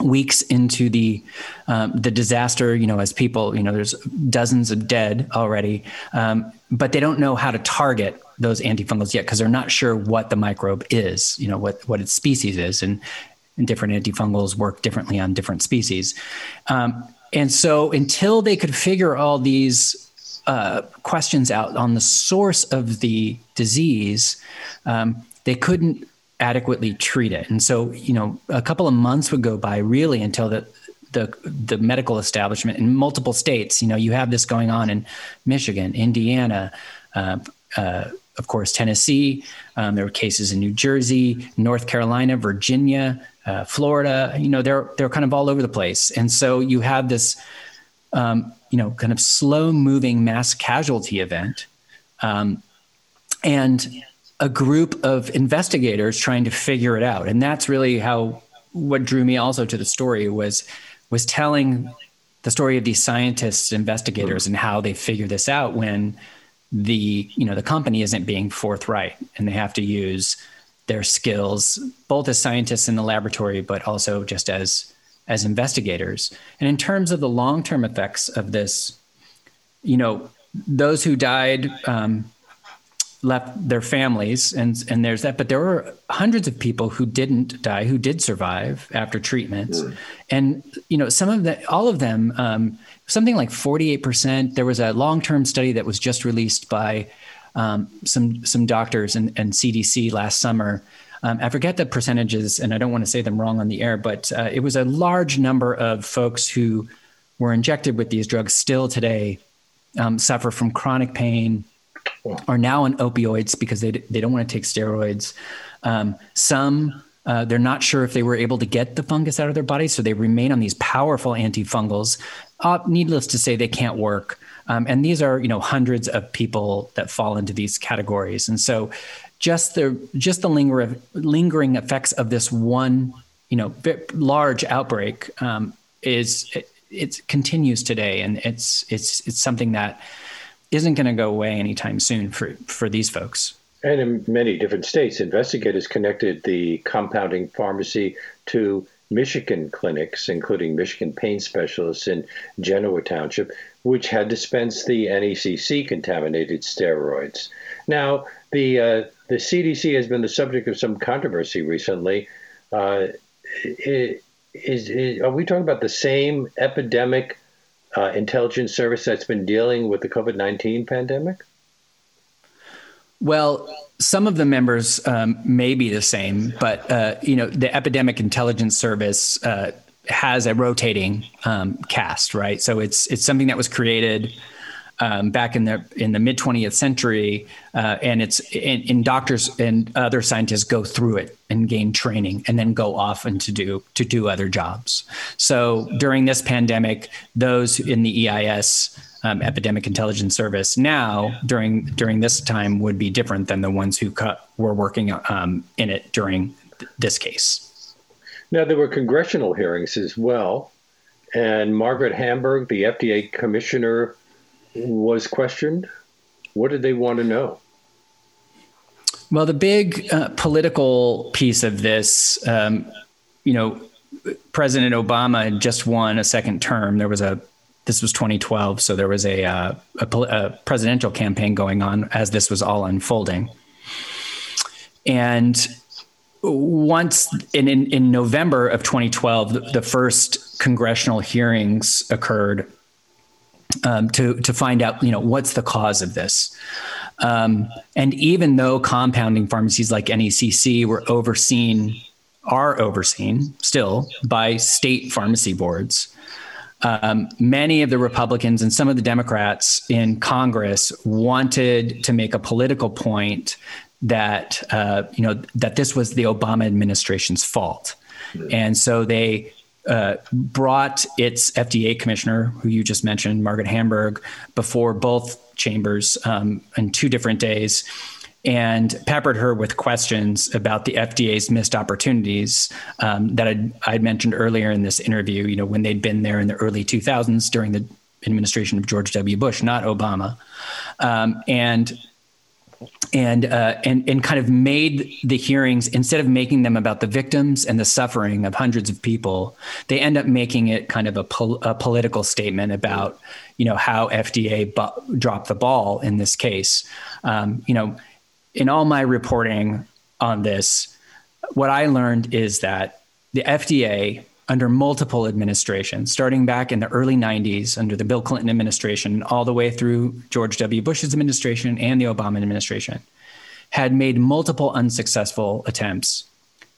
weeks into the um, the disaster you know as people you know there's dozens of dead already um, but they don't know how to target those antifungals yet because they're not sure what the microbe is you know what what its species is and, and different antifungals work differently on different species. Um, and so until they could figure all these uh, questions out on the source of the disease um, they couldn't adequately treat it. And so, you know, a couple of months would go by really until the the the medical establishment in multiple states. You know, you have this going on in Michigan, Indiana, uh, uh, of course, Tennessee. Um, there were cases in New Jersey, North Carolina, Virginia, uh, Florida. You know, they're they're kind of all over the place. And so you have this, um, you know, kind of slow moving mass casualty event, um, and a group of investigators trying to figure it out. And that's really how what drew me also to the story was was telling the story of these scientists, investigators, and how they figure this out when the you know the company isn't being forthright and they have to use their skills both as scientists in the laboratory but also just as as investigators and in terms of the long-term effects of this you know those who died um, left their families and and there's that but there were hundreds of people who didn't die who did survive after treatments mm. and you know some of the all of them um, something like 48% there was a long-term study that was just released by um, some some doctors and, and cdc last summer um, i forget the percentages and i don't want to say them wrong on the air but uh, it was a large number of folks who were injected with these drugs still today um, suffer from chronic pain are now on opioids because they, they don't want to take steroids. Um, some, uh, they're not sure if they were able to get the fungus out of their body, so they remain on these powerful antifungals. Uh, needless to say, they can't work. Um, and these are, you know, hundreds of people that fall into these categories. And so, just the just the linger, lingering effects of this one, you know, large outbreak um, is it, it continues today, and it's it's it's something that isn't going to go away anytime soon for, for these folks. And in many different states, investigators connected the compounding pharmacy to Michigan clinics, including Michigan pain specialists in Genoa Township, which had dispensed the NECC contaminated steroids. Now, the uh, the CDC has been the subject of some controversy recently. Uh, is, is, are we talking about the same epidemic uh, intelligence service that's been dealing with the COVID 19 pandemic? Well, some of the members um, may be the same, but uh, you know the Epidemic Intelligence Service uh, has a rotating um, cast, right? So it's it's something that was created um, back in the in the mid 20th century, uh, and it's in doctors and other scientists go through it and gain training, and then go off and to do to do other jobs. So during this pandemic, those in the EIS. Um, Epidemic Intelligence Service now during during this time would be different than the ones who were working um, in it during th- this case. Now there were congressional hearings as well and Margaret Hamburg, the FDA commissioner, was questioned. What did they want to know? Well, the big uh, political piece of this, um, you know, President Obama had just won a second term. There was a this was 2012, so there was a, uh, a, a, presidential campaign going on as this was all unfolding. And once in, in, in November of 2012, the, the, first congressional hearings occurred um, to to find out, you know, what's the cause of this. Um, and even though compounding pharmacies like NECC were overseen, are overseen still by state pharmacy boards, um, many of the Republicans and some of the Democrats in Congress wanted to make a political point that uh, you know that this was the Obama administration's fault, and so they uh, brought its FDA commissioner, who you just mentioned, Margaret Hamburg, before both chambers um, in two different days and peppered her with questions about the FDA's missed opportunities um, that I'd, I'd, mentioned earlier in this interview. You know, when they'd been there in the early 2000s during the administration of George W. Bush, not Obama, um, and and uh, and and kind of made the hearings instead of making them about the victims and the suffering of hundreds of people, they end up making it kind of a, pol- a political statement about you know how FDA bu- dropped the ball in this case. Um, you know in all my reporting on this, what I learned is that the FDA, under multiple administrations, starting back in the early 90s under the Bill Clinton administration, all the way through George W. Bush's administration and the Obama administration, had made multiple unsuccessful attempts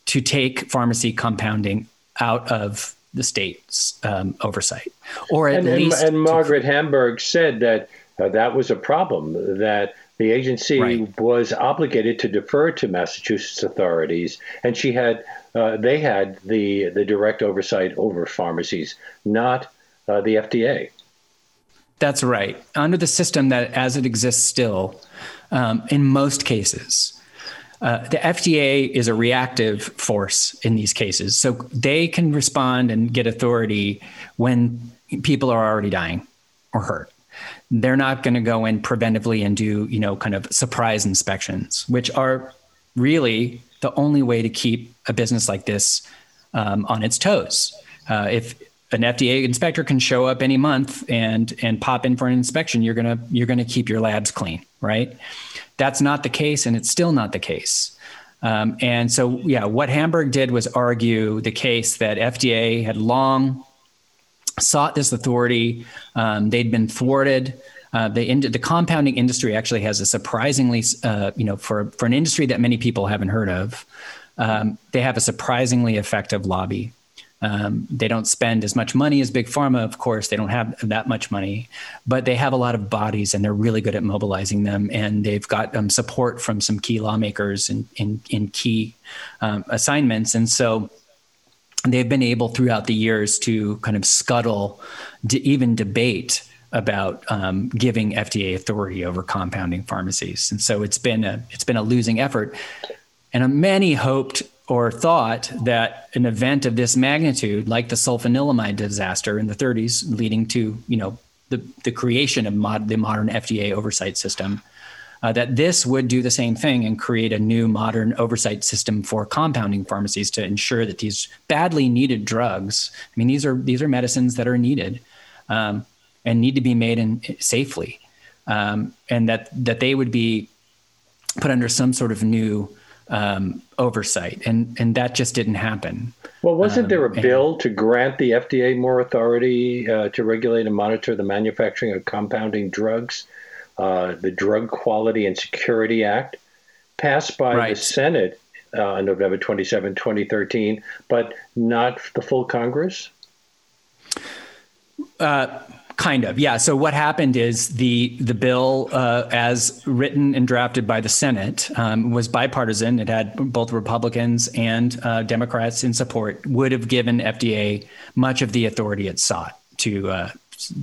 to take pharmacy compounding out of the state's um, oversight, or at and, least. And, and Margaret Hamburg said that uh, that was a problem. That the agency right. was obligated to defer to Massachusetts authorities, and she had uh, they had the the direct oversight over pharmacies, not uh, the FDA. That's right. Under the system that, as it exists still, um, in most cases, uh, the FDA is a reactive force in these cases, so they can respond and get authority when people are already dying or hurt they're not going to go in preventively and do you know kind of surprise inspections which are really the only way to keep a business like this um, on its toes. Uh, if an FDA inspector can show up any month and and pop in for an inspection you're going to you're to keep your labs clean right? That's not the case and it's still not the case. Um, and so yeah what hamburg did was argue the case that fda had long sought this authority. Um, they'd been thwarted. Uh, the, in, the compounding industry actually has a surprisingly, uh, you know, for for an industry that many people haven't heard of, um, they have a surprisingly effective lobby. Um, they don't spend as much money as big pharma, of course. They don't have that much money, but they have a lot of bodies, and they're really good at mobilizing them. And they've got um, support from some key lawmakers in in, in key um, assignments, and so they've been able throughout the years to kind of scuttle, to even debate about um, giving FDA authority over compounding pharmacies, and so it's been a it's been a losing effort. And many hoped or thought that an event of this magnitude, like the sulfanilamide disaster in the 30s, leading to you know the the creation of mod, the modern FDA oversight system, uh, that this would do the same thing and create a new modern oversight system for compounding pharmacies to ensure that these badly needed drugs i mean these are these are medicines that are needed um, and need to be made in safely um, and that that they would be put under some sort of new um, oversight. And and that just didn't happen. Well wasn't there a um, bill to grant the fda more authority uh, to regulate and monitor the manufacturing of compounding drugs uh, the Drug Quality and Security Act, passed by right. the Senate uh, on November 27, 2013, but not the full Congress? Uh, kind of, yeah. So what happened is the the bill, uh, as written and drafted by the Senate, um, was bipartisan. It had both Republicans and uh, Democrats in support. Would have given FDA much of the authority it sought to uh,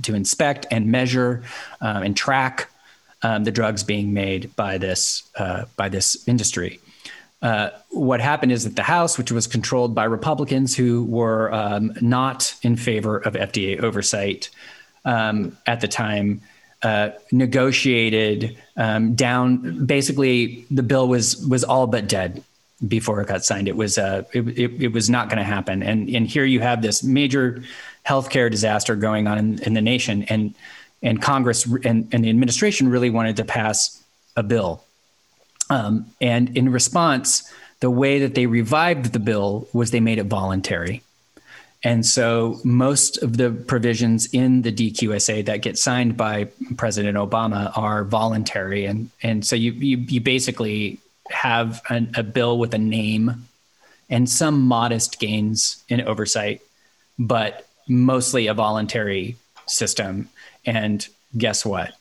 to inspect and measure uh, and track um, the drugs being made by this uh, by this industry. uh, what happened is that the House, which was controlled by Republicans who were um, not in favor of FDA oversight um, at the time, uh, negotiated um, down. Basically, the bill was was all but dead before it got signed. It was uh, it, it, it was not going to happen. And and here you have this major healthcare disaster going on in, in the nation, and and Congress and, and the administration really wanted to pass a bill um, and in response, the way that they revived the bill was they made it voluntary. And so most of the provisions in the DQSA that get signed by President Obama are voluntary. And, and so you, you, you basically have an, a bill with a name and some modest gains in oversight, but mostly a voluntary system. And guess what?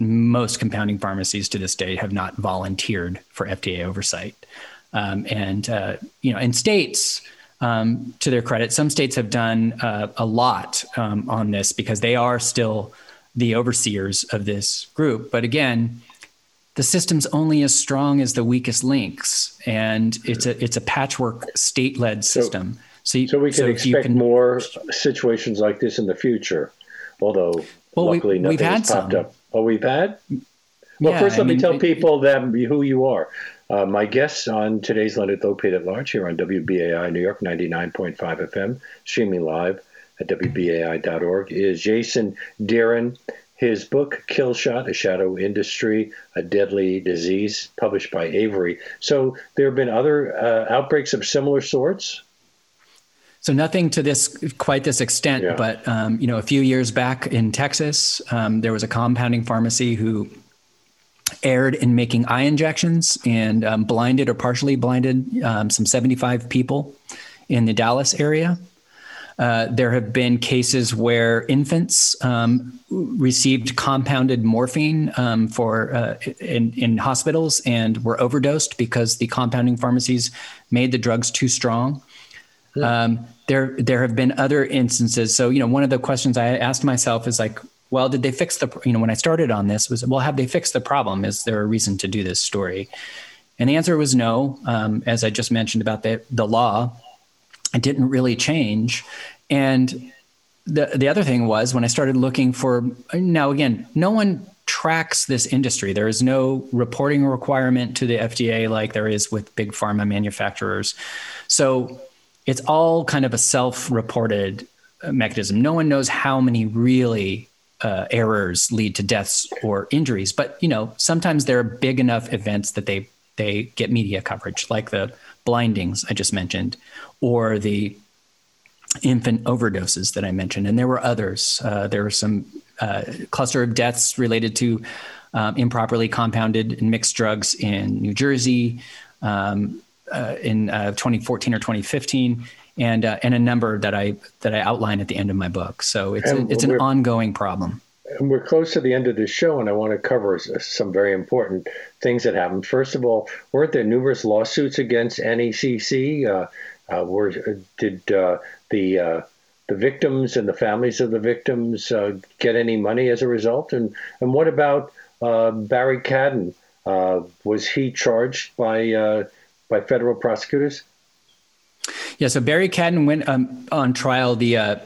most compounding pharmacies to this day have not volunteered for FDA oversight. Um, and uh, you know, in states, um, to their credit, some states have done uh, a lot um, on this because they are still the overseers of this group. But again, the system's only as strong as the weakest links, and it's a it's a patchwork state-led system. So, you, so we can so expect can, more situations like this in the future. Although well, luckily we, nothing has popped some. up. Oh, we've had? Well, yeah, first, let I me mean, tell it, people that who you are. Uh, my guest on today's Leonard Lopate at Large here on WBAI New York 99.5 FM, streaming live at WBAI.org, is Jason Dearen. His book, Kill Shot, A Shadow Industry, A Deadly Disease, published by Avery. So there have been other uh, outbreaks of similar sorts? So nothing to this quite this extent, yeah. but um, you know, a few years back in Texas, um, there was a compounding pharmacy who erred in making eye injections and um, blinded or partially blinded um, some 75 people in the Dallas area. Uh, there have been cases where infants um, received compounded morphine um, for uh, in, in hospitals and were overdosed because the compounding pharmacies made the drugs too strong. Um, there, there have been other instances. So, you know, one of the questions I asked myself is like, well, did they fix the, you know, when I started on this was, well, have they fixed the problem? Is there a reason to do this story? And the answer was no. Um, as I just mentioned about the, the law, it didn't really change. And the, the other thing was when I started looking for, now again, no one tracks this industry. There is no reporting requirement to the FDA like there is with big pharma manufacturers. So it's all kind of a self-reported uh, mechanism. No one knows how many really uh, errors lead to deaths or injuries, but you know sometimes there are big enough events that they they get media coverage, like the blindings I just mentioned, or the infant overdoses that I mentioned, and there were others. Uh, there were some uh, cluster of deaths related to um, improperly compounded and mixed drugs in New Jersey. Um, uh, in uh, 2014 or 2015, and uh, and a number that I that I outline at the end of my book. So it's a, it's an ongoing problem. And we're close to the end of the show, and I want to cover some very important things that happened. First of all, weren't there numerous lawsuits against NECC? Uh, uh, were did uh, the the victims and the families of the victims get any money as a result? And and what about Barry Cadden? was he charged by by federal prosecutors? Yeah, so Barry Cadden went um, on trial. The uh,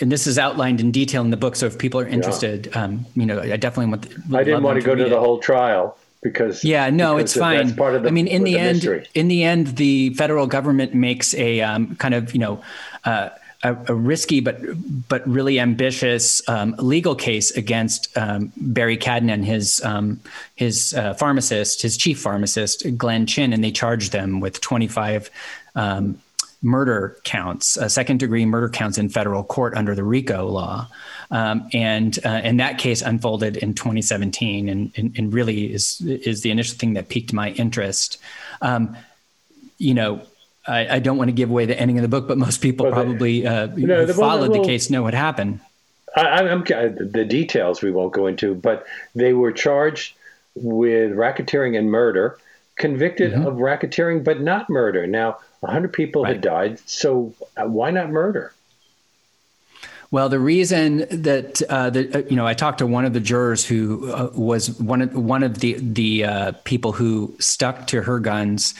and this is outlined in detail in the book. So if people are interested, yeah. um, you know, I definitely want. The, I didn't want to, go to the whole trial because yeah, no, because it's fine. Part of the, I mean, in the, the end, mystery. in the end, the federal government makes a um, kind of you know. Uh, a, a, risky but but really ambitious um, legal case against um, Barry Cadden and his um, his uh, pharmacist, his chief pharmacist Glenn Chin, and they charged them with 25 um, murder counts, uh, second degree murder counts in federal court under the RICO law. Um, and uh, and that case unfolded in 2017, and, and, and really is is the initial thing that piqued my interest. Um, you know, I, I, don't want to give away the ending of the book, but most people well, probably uh, no, who followed the case know what happened. I, am the details we won't go into, but they were charged with racketeering and murder, convicted mm-hmm. of racketeering but not murder. Now, 100 people right. had died, so uh, why not murder? Well, the reason that uh, the, uh, you know, I talked to one of the jurors who uh, was one of one of the the uh, people who stuck to her guns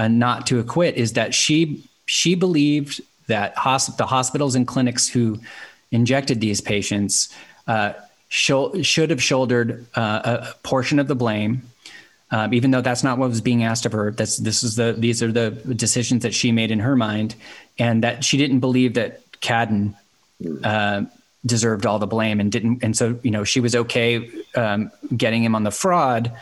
uh, not to acquit is that she she believed that hosp- the hospitals and clinics who injected these patients uh, sh- should have shouldered uh, a portion of the blame. Um, even though that's not what was being asked of her, that's this is the these are the decisions that she made in her mind, and that she didn't believe that Cadden uh, deserved all the blame and didn't, and so you know she was okay um, getting him on the fraud,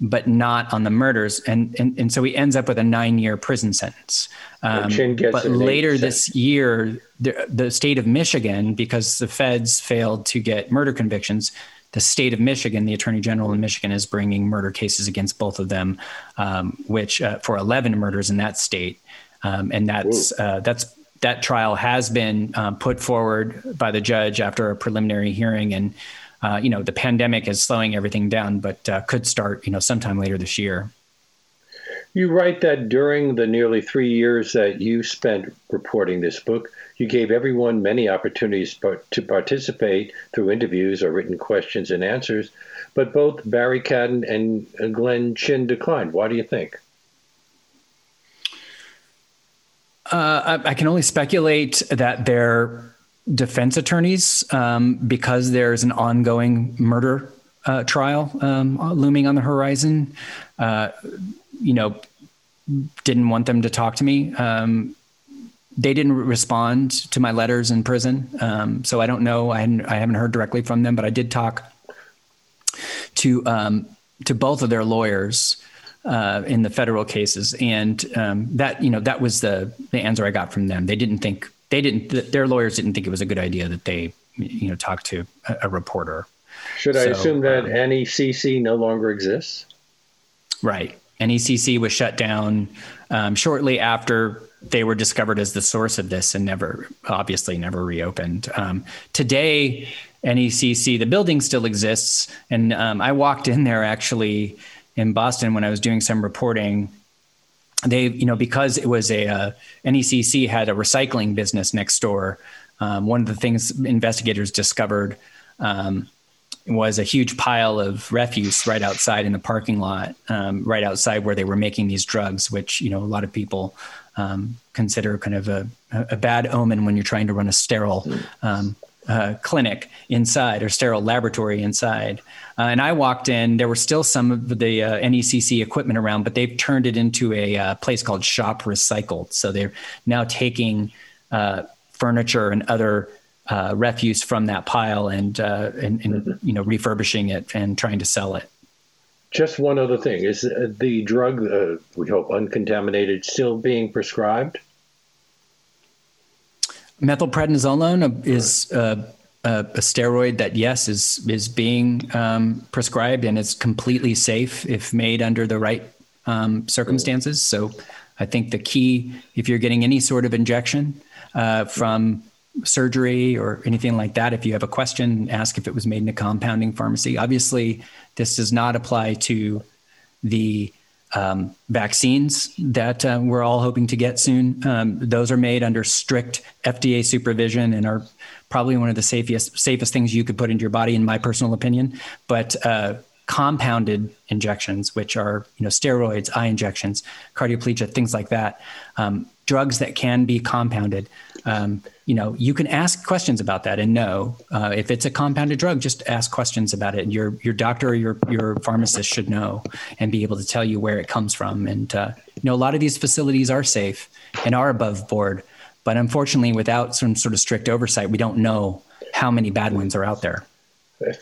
but not on the murders. And, and, and so he ends up with a nine year prison sentence. Um, but later this year, the, the state of Michigan, because the feds failed to get murder convictions, the state of Michigan, the attorney general in Michigan is bringing murder cases against both of them, um, which uh, for 11 murders in that state. Um, and that's, uh, that's, that trial has been um, put forward by the judge after a preliminary hearing. And uh, you know, the pandemic is slowing everything down, but uh, could start, you know, sometime later this year. You write that during the nearly three years that you spent reporting this book, you gave everyone many opportunities to participate through interviews or written questions and answers, but both Barry Cadden and Glenn Chin declined. Why do you think? Uh, I, I, can only speculate that they're defense attorneys um, because there's an ongoing murder uh, trial um, looming on the horizon. Uh, you know, didn't want them to talk to me. Um, they didn't respond to my letters in prison, um, so I don't know. I, I haven't heard directly from them, but I did talk to um, to both of their lawyers. Uh, in the federal cases, and um, that you know that was the the answer I got from them. They didn't think they didn't their lawyers didn't think it was a good idea that they you know talk to a, a reporter. Should I assume that um, NECC no longer exists? Right. NECC was shut down um, shortly after they were discovered as the source of this and never, obviously, never reopened. Um, today, NECC, the building still exists. And um, I walked in there actually in Boston when I was doing some reporting they, you know, because it was a uh, NECC had a recycling business next door. Um, one of the things investigators discovered um, was a huge pile of refuse right outside in the parking lot, um, right outside where they were making these drugs, which you know a lot of people um, consider kind of a, a, bad omen when you're trying to run a sterile um, uh, clinic inside or sterile laboratory inside. Uh, and I walked in, there were still some of the uh, NECC equipment around, but they've turned it into a uh, place called Shop Recycled. So they're now taking uh, furniture and other uh, refuse from that pile and, and, and mm-hmm. you know refurbishing it and trying to sell it. Just one other thing: is the drug we hope uncontaminated still being prescribed? Methylprednisolone is uh, a, a, steroid that yes is is being um, prescribed and it's completely safe if made under the right um, circumstances. So I think the key, if you're getting any sort of injection uh, from surgery or anything like that, if you have a question, ask if it was made in a compounding pharmacy. Obviously, this does not apply to the um, vaccines that uh, we're all hoping to get soon. Um, those are made under strict FDA supervision and are probably one of the safest safest things you could put into your body, in my personal opinion. But uh, compounded injections, which are you know steroids, eye injections, cardioplegia, things like that, um, drugs that can be compounded. Um, you know, you can ask questions about that and know uh, if it's a compounded drug. Just ask questions about it. Your your doctor or your your pharmacist should know and be able to tell you where it comes from. And uh, you know, a lot of these facilities are safe and are above board, but unfortunately, without some sort of strict oversight, we don't know how many bad ones are out there.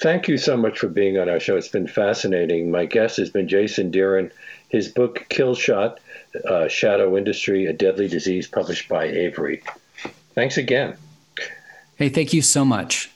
Thank you so much for being on our show. It's been fascinating. My guest has been Jason Dearen. His book, Kill Shot uh, Shadow Industry, A Deadly Disease, published by Avery. Thanks again. Hey, thank you so much.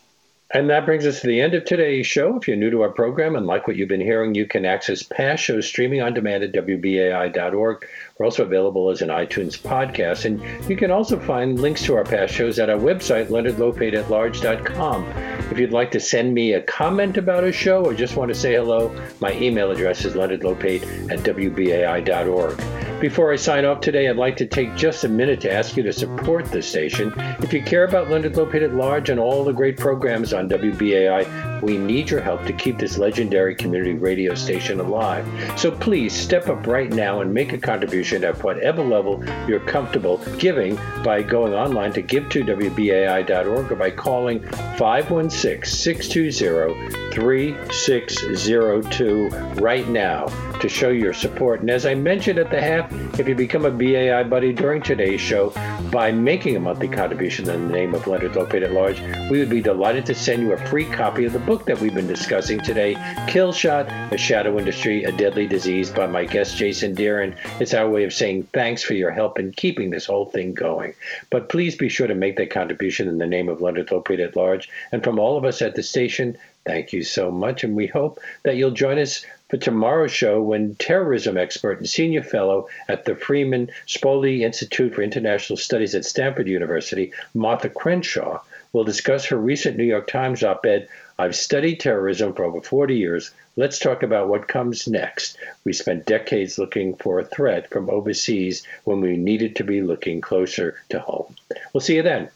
And that brings us to the end of today's show. If you're new to our program and like what you've been hearing, you can access past shows streaming on demand at WBAI.org. We're also available as an iTunes podcast. And you can also find links to our past shows at our website, leonardlopate.large.com. If you'd like to send me a comment about a show or just want to say hello, my email address is leonardlopate at WBAI.org. Before I sign off today, I'd like to take just a minute to ask you to support the station. If you care about Leonard Lopate at Large and all the great programs on WBAI, we need your help to keep this legendary community radio station alive. So please step up right now and make a contribution at whatever level you're comfortable giving by going online to give2wbai.org or by calling 516 620 3602 right now to show your support. And as I mentioned at the half, if you become a BAI buddy during today's show by making a monthly contribution in the name of Leonard Lopate at Large, we would be delighted to send you a free copy of the book that we've been discussing today, Kill Shot, A Shadow Industry, A Deadly Disease by my guest Jason Dearen. It's our way of saying thanks for your help in keeping this whole thing going. But please be sure to make that contribution in the name of Leonard Lopate at Large. And from all of us at the station, thank you so much. And we hope that you'll join us for tomorrow's show when terrorism expert and senior fellow at the Freeman Spogli Institute for International Studies at Stanford University, Martha Crenshaw, will discuss her recent New York Times op ed, I've studied terrorism for over 40 years. Let's talk about what comes next. We spent decades looking for a threat from overseas when we needed to be looking closer to home. We'll see you then.